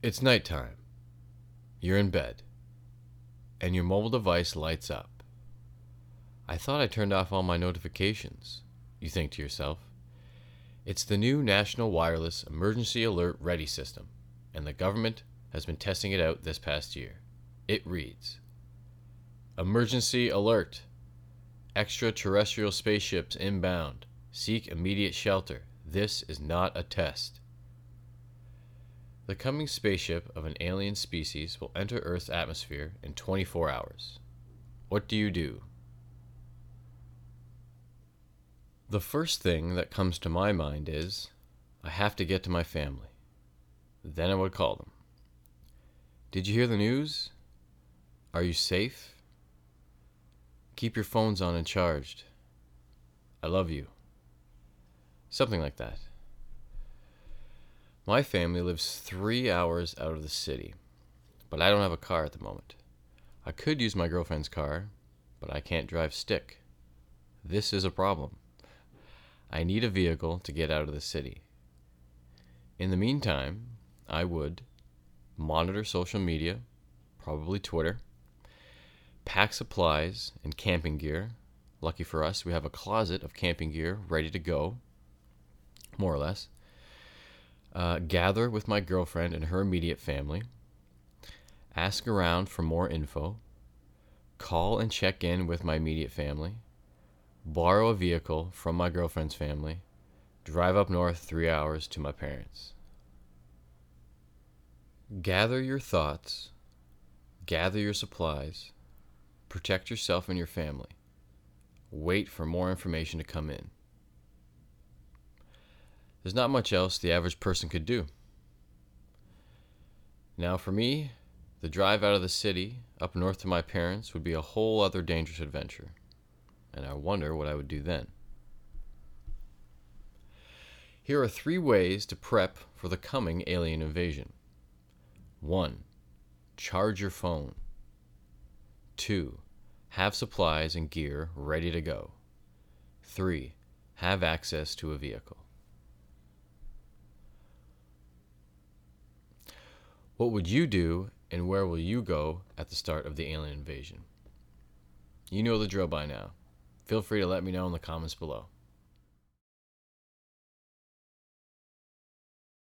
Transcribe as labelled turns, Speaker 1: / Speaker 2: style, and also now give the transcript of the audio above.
Speaker 1: It's nighttime. You're in bed. And your mobile device lights up. I thought I turned off all my notifications, you think to yourself. It's the new National Wireless Emergency Alert Ready system, and the government has been testing it out this past year. It reads Emergency Alert! Extraterrestrial spaceships inbound. Seek immediate shelter. This is not a test. The coming spaceship of an alien species will enter Earth's atmosphere in 24 hours. What do you do? The first thing that comes to my mind is I have to get to my family. Then I would call them. Did you hear the news? Are you safe? Keep your phones on and charged. I love you. Something like that. My family lives three hours out of the city, but I don't have a car at the moment. I could use my girlfriend's car, but I can't drive stick. This is a problem. I need a vehicle to get out of the city. In the meantime, I would monitor social media, probably Twitter, pack supplies and camping gear. Lucky for us, we have a closet of camping gear ready to go, more or less uh, gather with my girlfriend and her immediate family, ask around for more info, call and check in with my immediate family, borrow a vehicle from my girlfriend's family, drive up north three hours to my parents. Gather your thoughts, gather your supplies, protect yourself and your family. Wait for more information to come in. There's not much else the average person could do. Now, for me, the drive out of the city up north to my parents would be a whole other dangerous adventure, and I wonder what I would do then. Here are three ways to prep for the coming alien invasion 1. Charge your phone. 2. Have supplies and gear ready to go. 3. Have access to a vehicle. What would you do and where will you go at the start of the alien invasion? You know the drill by now. Feel free to let me know in the comments below.